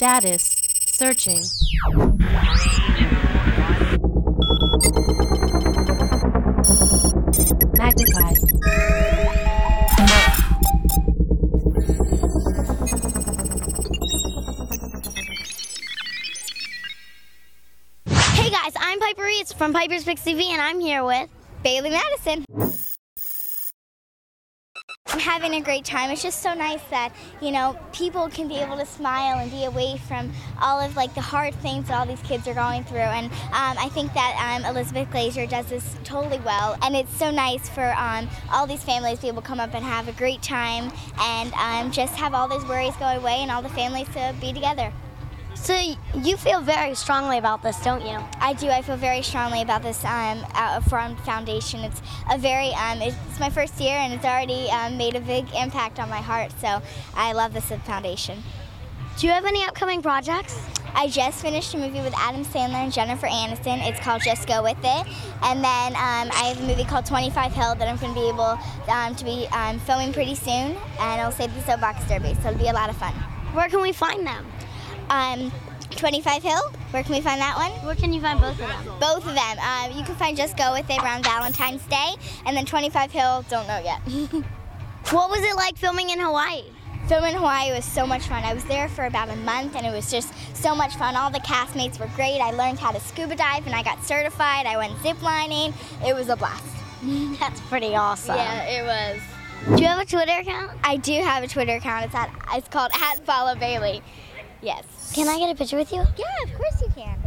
Status searching. Magnify. Hey guys, I'm Piper Reese from Piper's Picks TV, and I'm here with Bailee Madison. I'm having a great time. It's just so nice that, you know, people can be able to smile and be away from all of like the hard things that all these kids are going through. And um, I think that um, Elizabeth Glaser does this totally well. And it's so nice for um, all these families to be able to come up and have a great time and um, just have all those worries go away and all the families to be together. So you feel very strongly about this, don't you? I do. I feel very strongly about this um, from foundation. It's a very, um, it's my first year and it's already um, made a big impact on my heart. So I love this foundation. Do you have any upcoming projects? I just finished a movie with Adam Sandler and Jennifer Aniston. It's called Just Go With It. And then um, I have a movie called 25 Hill that I'm going to be able um, to be um, filming pretty soon. And it'll save the Soapbox Derby, so it'll be a lot of fun. Where can we find them? Um, 25 Hill, where can we find that one? Where can you find both of them? Both of them. Um, you can find Just Go With It around Valentine's Day. And then 25 Hill, don't know yet. What was it like filming in Hawaii? Filming in Hawaii was so much fun. I was there for about a month and it was just so much fun. All the castmates were great. I learned how to scuba dive and I got certified. I went zip lining. It was a blast. That's pretty awesome. Yeah, it was. Do you have a Twitter account? I do have a Twitter account. It's at it's called at follow Bailey. Yes. Can I get a picture with you? Yeah, of course you can.